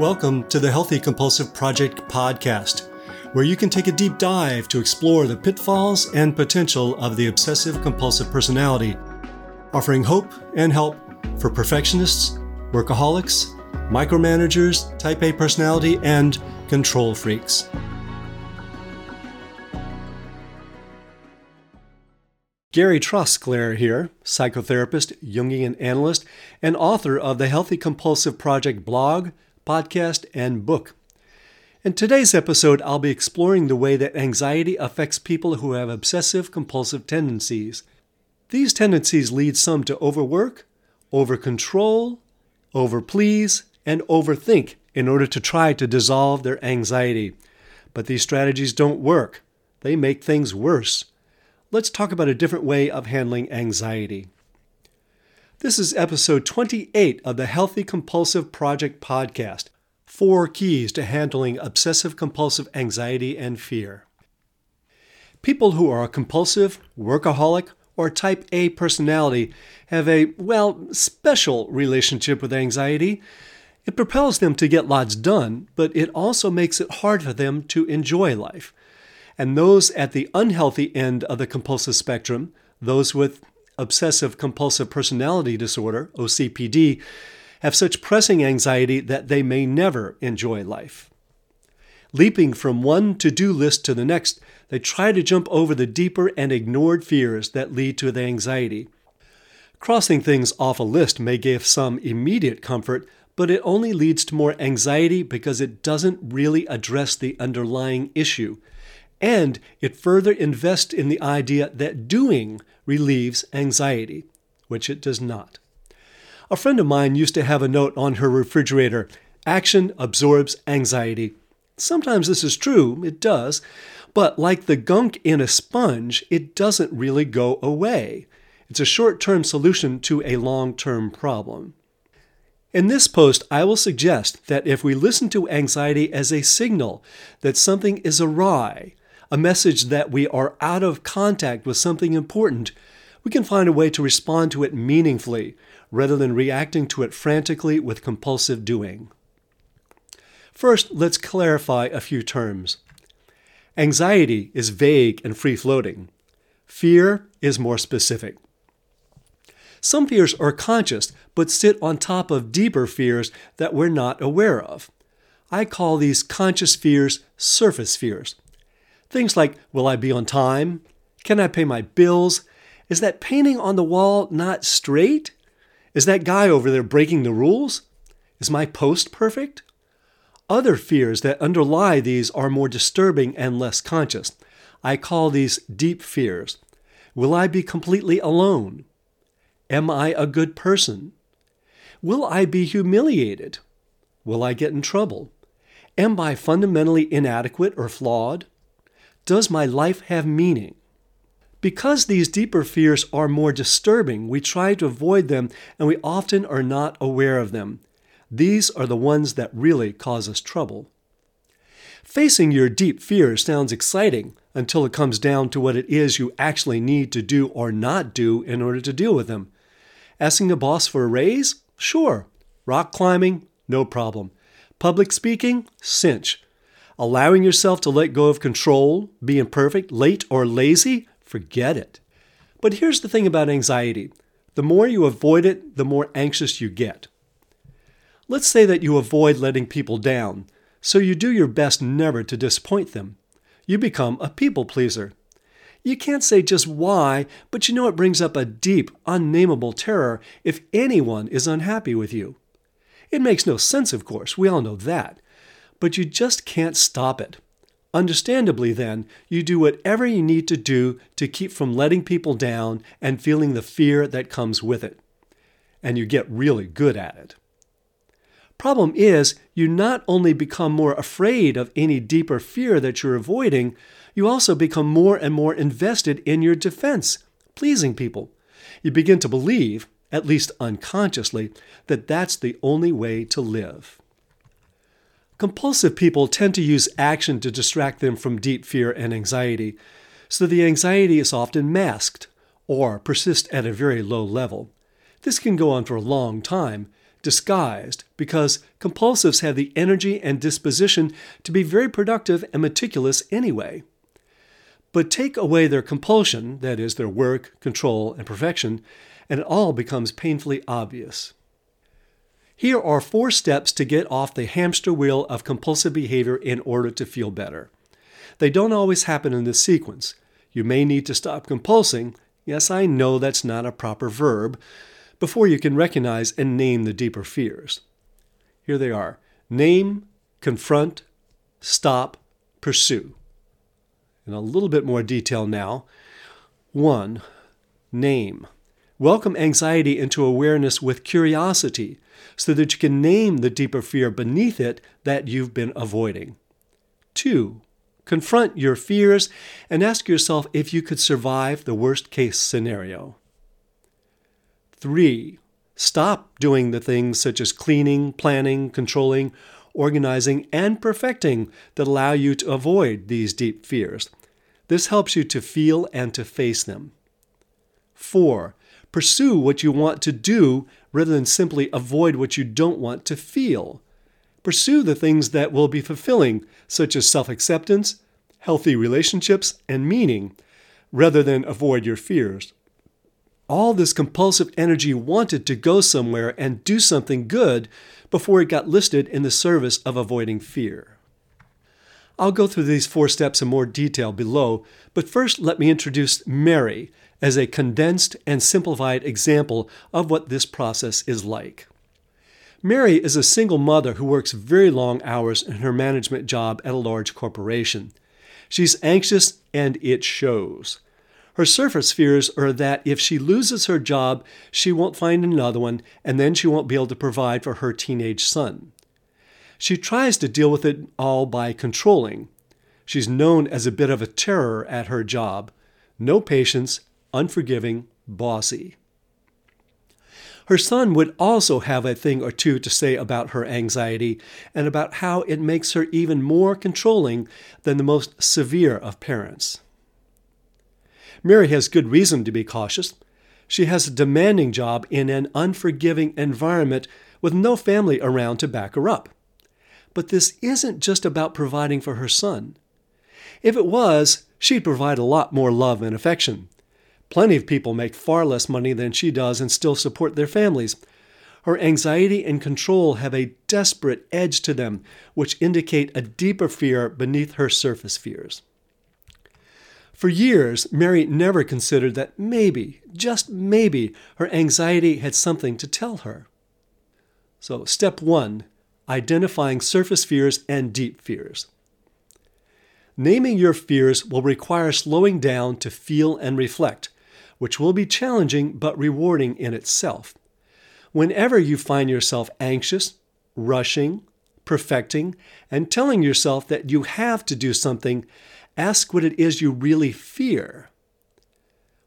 Welcome to the Healthy Compulsive Project podcast, where you can take a deep dive to explore the pitfalls and potential of the obsessive compulsive personality, offering hope and help for perfectionists, workaholics, micromanagers, type A personality, and control freaks. Gary Trosclair here, psychotherapist, Jungian analyst, and author of the Healthy Compulsive Project blog, podcast, and book. In today's episode, I'll be exploring the way that anxiety affects people who have obsessive compulsive tendencies. These tendencies lead some to overwork, overcontrol, overplease, and overthink in order to try to dissolve their anxiety. But these strategies don't work, they make things worse let's talk about a different way of handling anxiety. This is episode 28 of the Healthy Compulsive Project podcast Four Keys to Handling Obsessive Compulsive Anxiety and Fear. People who are a compulsive, workaholic, or type A personality have a, well, special relationship with anxiety. It propels them to get lots done, but it also makes it hard for them to enjoy life. And those at the unhealthy end of the compulsive spectrum, those with obsessive compulsive personality disorder, OCPD, have such pressing anxiety that they may never enjoy life. Leaping from one to do list to the next, they try to jump over the deeper and ignored fears that lead to the anxiety. Crossing things off a list may give some immediate comfort, but it only leads to more anxiety because it doesn't really address the underlying issue and it further invests in the idea that doing relieves anxiety, which it does not. A friend of mine used to have a note on her refrigerator action absorbs anxiety. Sometimes this is true, it does, but like the gunk in a sponge, it doesn't really go away. It's a short term solution to a long term problem. In this post, I will suggest that if we listen to anxiety as a signal that something is awry, a message that we are out of contact with something important, we can find a way to respond to it meaningfully rather than reacting to it frantically with compulsive doing. First, let's clarify a few terms. Anxiety is vague and free floating. Fear is more specific. Some fears are conscious but sit on top of deeper fears that we're not aware of. I call these conscious fears surface fears. Things like Will I be on time? Can I pay my bills? Is that painting on the wall not straight? Is that guy over there breaking the rules? Is my post perfect? Other fears that underlie these are more disturbing and less conscious. I call these deep fears. Will I be completely alone? Am I a good person? Will I be humiliated? Will I get in trouble? Am I fundamentally inadequate or flawed? Does my life have meaning? Because these deeper fears are more disturbing, we try to avoid them and we often are not aware of them. These are the ones that really cause us trouble. Facing your deep fears sounds exciting until it comes down to what it is you actually need to do or not do in order to deal with them. Asking a boss for a raise? Sure. Rock climbing? No problem. Public speaking? Cinch. Allowing yourself to let go of control, be imperfect, late, or lazy? Forget it. But here's the thing about anxiety the more you avoid it, the more anxious you get. Let's say that you avoid letting people down, so you do your best never to disappoint them. You become a people pleaser. You can't say just why, but you know it brings up a deep, unnameable terror if anyone is unhappy with you. It makes no sense, of course, we all know that but you just can't stop it. Understandably, then, you do whatever you need to do to keep from letting people down and feeling the fear that comes with it. And you get really good at it. Problem is, you not only become more afraid of any deeper fear that you're avoiding, you also become more and more invested in your defense, pleasing people. You begin to believe, at least unconsciously, that that's the only way to live. Compulsive people tend to use action to distract them from deep fear and anxiety, so the anxiety is often masked or persists at a very low level. This can go on for a long time, disguised, because compulsives have the energy and disposition to be very productive and meticulous anyway. But take away their compulsion, that is, their work, control, and perfection, and it all becomes painfully obvious. Here are four steps to get off the hamster wheel of compulsive behavior in order to feel better. They don't always happen in this sequence. You may need to stop compulsing. Yes, I know that's not a proper verb, before you can recognize and name the deeper fears. Here they are name, confront, stop, pursue. In a little bit more detail now. One, name. Welcome anxiety into awareness with curiosity so that you can name the deeper fear beneath it that you've been avoiding. Two, confront your fears and ask yourself if you could survive the worst case scenario. Three, stop doing the things such as cleaning, planning, controlling, organizing, and perfecting that allow you to avoid these deep fears. This helps you to feel and to face them. Four, pursue what you want to do rather than simply avoid what you don't want to feel. Pursue the things that will be fulfilling, such as self acceptance, healthy relationships, and meaning, rather than avoid your fears all this compulsive energy wanted to go somewhere and do something good before it got listed in the service of avoiding fear. I'll go through these four steps in more detail below, but first let me introduce Mary as a condensed and simplified example of what this process is like. Mary is a single mother who works very long hours in her management job at a large corporation. She's anxious and it shows. Her surface fears are that if she loses her job, she won't find another one, and then she won't be able to provide for her teenage son. She tries to deal with it all by controlling. She's known as a bit of a terror at her job. No patience, unforgiving, bossy. Her son would also have a thing or two to say about her anxiety and about how it makes her even more controlling than the most severe of parents. Mary has good reason to be cautious. She has a demanding job in an unforgiving environment with no family around to back her up. But this isn't just about providing for her son. If it was, she'd provide a lot more love and affection. Plenty of people make far less money than she does and still support their families. Her anxiety and control have a desperate edge to them, which indicate a deeper fear beneath her surface fears. For years, Mary never considered that maybe, just maybe, her anxiety had something to tell her. So, step one identifying surface fears and deep fears. Naming your fears will require slowing down to feel and reflect, which will be challenging but rewarding in itself. Whenever you find yourself anxious, rushing, perfecting, and telling yourself that you have to do something, Ask what it is you really fear.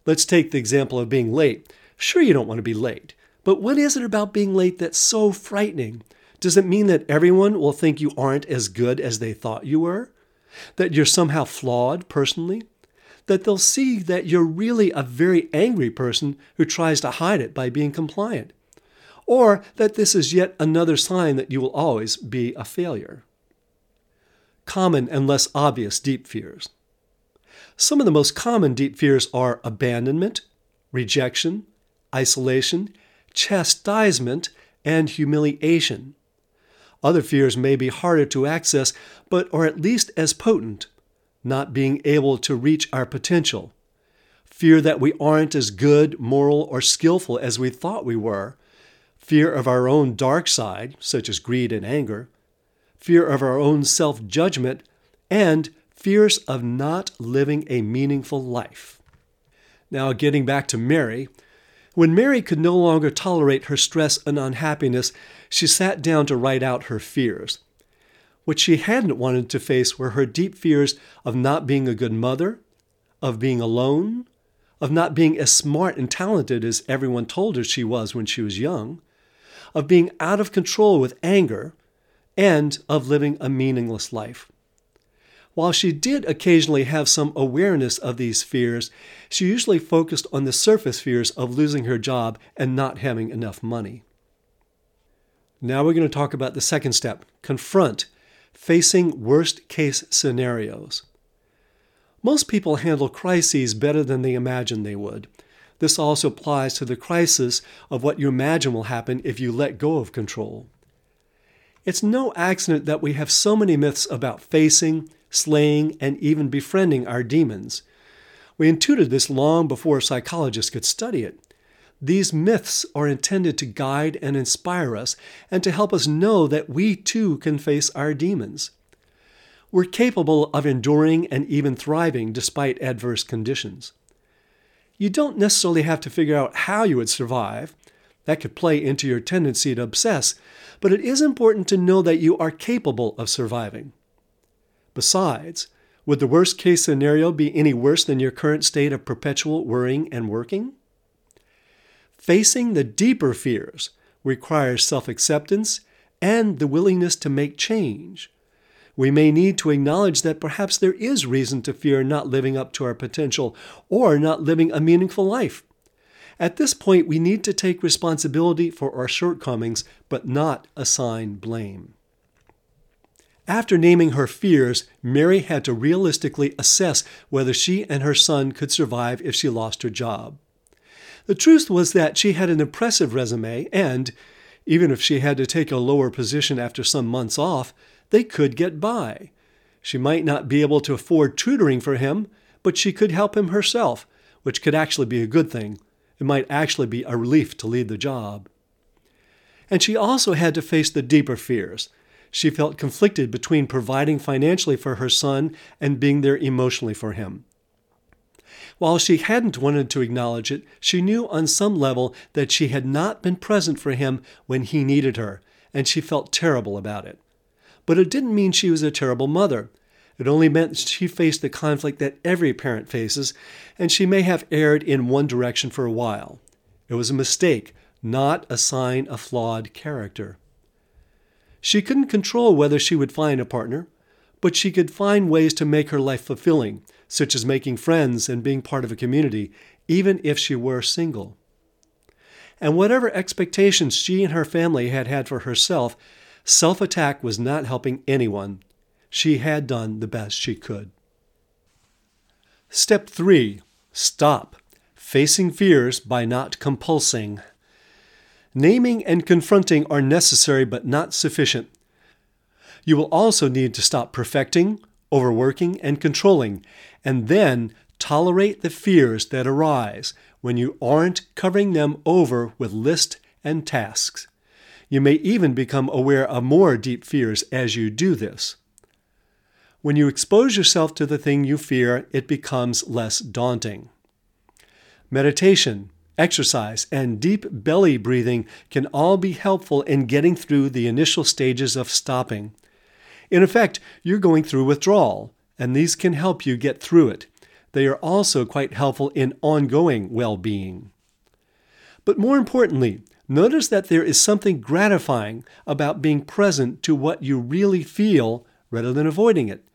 Let's take the example of being late. Sure, you don't want to be late, but what is it about being late that's so frightening? Does it mean that everyone will think you aren't as good as they thought you were? That you're somehow flawed personally? That they'll see that you're really a very angry person who tries to hide it by being compliant? Or that this is yet another sign that you will always be a failure? common and less obvious deep fears. Some of the most common deep fears are abandonment, rejection, isolation, chastisement, and humiliation. Other fears may be harder to access, but are at least as potent not being able to reach our potential, fear that we aren't as good, moral, or skillful as we thought we were, fear of our own dark side, such as greed and anger, fear of our own self judgment, and fears of not living a meaningful life. Now, getting back to Mary, when Mary could no longer tolerate her stress and unhappiness, she sat down to write out her fears. What she hadn't wanted to face were her deep fears of not being a good mother, of being alone, of not being as smart and talented as everyone told her she was when she was young, of being out of control with anger, and of living a meaningless life. While she did occasionally have some awareness of these fears, she usually focused on the surface fears of losing her job and not having enough money. Now we're going to talk about the second step confront, facing worst case scenarios. Most people handle crises better than they imagine they would. This also applies to the crisis of what you imagine will happen if you let go of control. It's no accident that we have so many myths about facing, slaying, and even befriending our demons. We intuited this long before psychologists could study it. These myths are intended to guide and inspire us and to help us know that we too can face our demons. We're capable of enduring and even thriving despite adverse conditions. You don't necessarily have to figure out how you would survive. That could play into your tendency to obsess, but it is important to know that you are capable of surviving. Besides, would the worst case scenario be any worse than your current state of perpetual worrying and working? Facing the deeper fears requires self acceptance and the willingness to make change. We may need to acknowledge that perhaps there is reason to fear not living up to our potential or not living a meaningful life. At this point, we need to take responsibility for our shortcomings, but not assign blame. After naming her fears, Mary had to realistically assess whether she and her son could survive if she lost her job. The truth was that she had an impressive resume, and, even if she had to take a lower position after some months off, they could get by. She might not be able to afford tutoring for him, but she could help him herself, which could actually be a good thing. It might actually be a relief to leave the job. And she also had to face the deeper fears. She felt conflicted between providing financially for her son and being there emotionally for him. While she hadn't wanted to acknowledge it, she knew on some level that she had not been present for him when he needed her, and she felt terrible about it. But it didn't mean she was a terrible mother. It only meant she faced the conflict that every parent faces, and she may have erred in one direction for a while. It was a mistake, not a sign of flawed character. She couldn't control whether she would find a partner, but she could find ways to make her life fulfilling, such as making friends and being part of a community, even if she were single. And whatever expectations she and her family had had for herself, Self attack was not helping anyone. She had done the best she could. Step 3 Stop. Facing fears by not compulsing. Naming and confronting are necessary but not sufficient. You will also need to stop perfecting, overworking, and controlling, and then tolerate the fears that arise when you aren't covering them over with lists and tasks. You may even become aware of more deep fears as you do this. When you expose yourself to the thing you fear, it becomes less daunting. Meditation, exercise, and deep belly breathing can all be helpful in getting through the initial stages of stopping. In effect, you're going through withdrawal, and these can help you get through it. They are also quite helpful in ongoing well being. But more importantly, Notice that there is something gratifying about being present to what you really feel rather than avoiding it.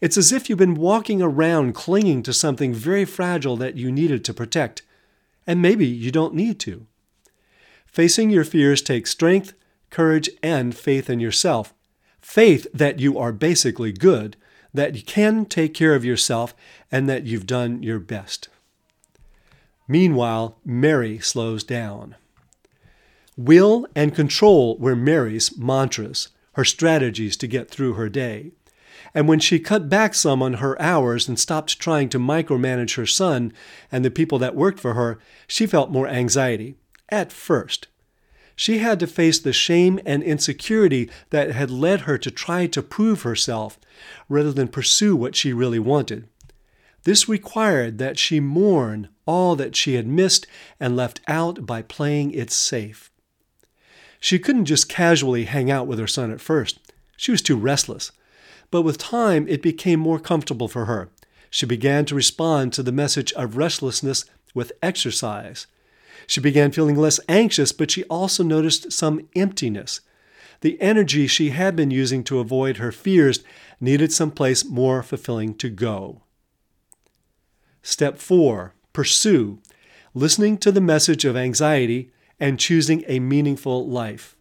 It's as if you've been walking around clinging to something very fragile that you needed to protect, and maybe you don't need to. Facing your fears takes strength, courage, and faith in yourself. Faith that you are basically good, that you can take care of yourself, and that you've done your best. Meanwhile, Mary slows down. Will and control were Mary's mantras, her strategies to get through her day. And when she cut back some on her hours and stopped trying to micromanage her son and the people that worked for her, she felt more anxiety. At first. She had to face the shame and insecurity that had led her to try to prove herself rather than pursue what she really wanted. This required that she mourn all that she had missed and left out by playing it safe. She couldn't just casually hang out with her son at first. She was too restless. But with time, it became more comfortable for her. She began to respond to the message of restlessness with exercise. She began feeling less anxious, but she also noticed some emptiness. The energy she had been using to avoid her fears needed someplace more fulfilling to go. Step 4 Pursue. Listening to the message of anxiety and choosing a meaningful life.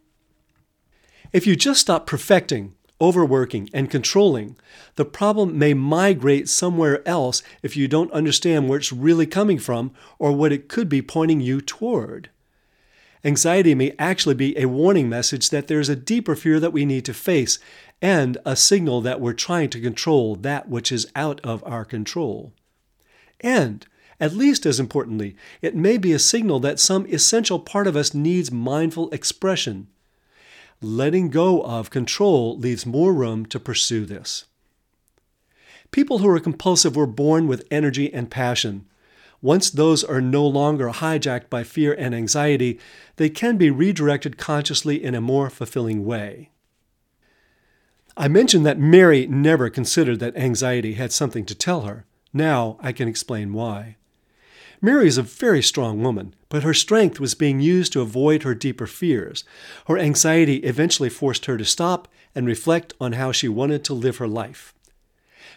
If you just stop perfecting, overworking, and controlling, the problem may migrate somewhere else if you don't understand where it's really coming from or what it could be pointing you toward. Anxiety may actually be a warning message that there's a deeper fear that we need to face and a signal that we're trying to control that which is out of our control. And, at least as importantly, it may be a signal that some essential part of us needs mindful expression. Letting go of control leaves more room to pursue this. People who are compulsive were born with energy and passion. Once those are no longer hijacked by fear and anxiety, they can be redirected consciously in a more fulfilling way. I mentioned that Mary never considered that anxiety had something to tell her. Now I can explain why. Mary is a very strong woman, but her strength was being used to avoid her deeper fears. Her anxiety eventually forced her to stop and reflect on how she wanted to live her life.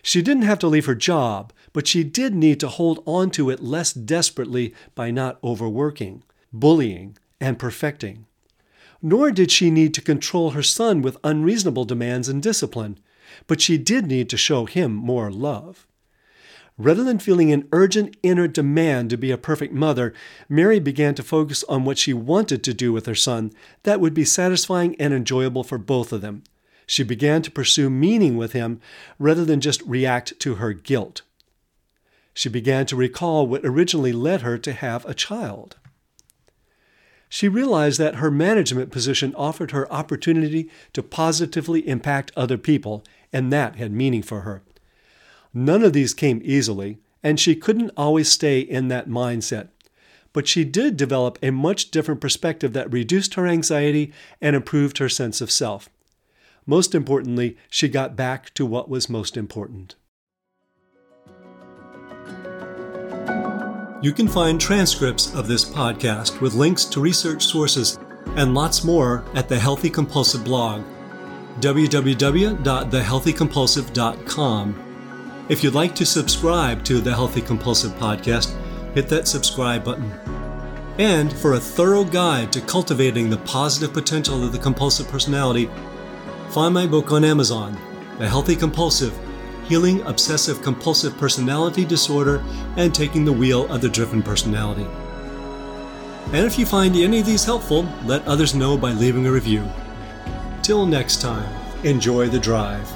She didn't have to leave her job, but she did need to hold on to it less desperately by not overworking, bullying, and perfecting. Nor did she need to control her son with unreasonable demands and discipline, but she did need to show him more love. Rather than feeling an urgent inner demand to be a perfect mother, Mary began to focus on what she wanted to do with her son that would be satisfying and enjoyable for both of them. She began to pursue meaning with him rather than just react to her guilt. She began to recall what originally led her to have a child. She realized that her management position offered her opportunity to positively impact other people, and that had meaning for her. None of these came easily, and she couldn't always stay in that mindset. But she did develop a much different perspective that reduced her anxiety and improved her sense of self. Most importantly, she got back to what was most important. You can find transcripts of this podcast with links to research sources and lots more at the Healthy Compulsive blog, www.thehealthycompulsive.com. If you'd like to subscribe to the Healthy Compulsive podcast, hit that subscribe button. And for a thorough guide to cultivating the positive potential of the compulsive personality, find my book on Amazon, The Healthy Compulsive Healing Obsessive Compulsive Personality Disorder and Taking the Wheel of the Driven Personality. And if you find any of these helpful, let others know by leaving a review. Till next time, enjoy the drive.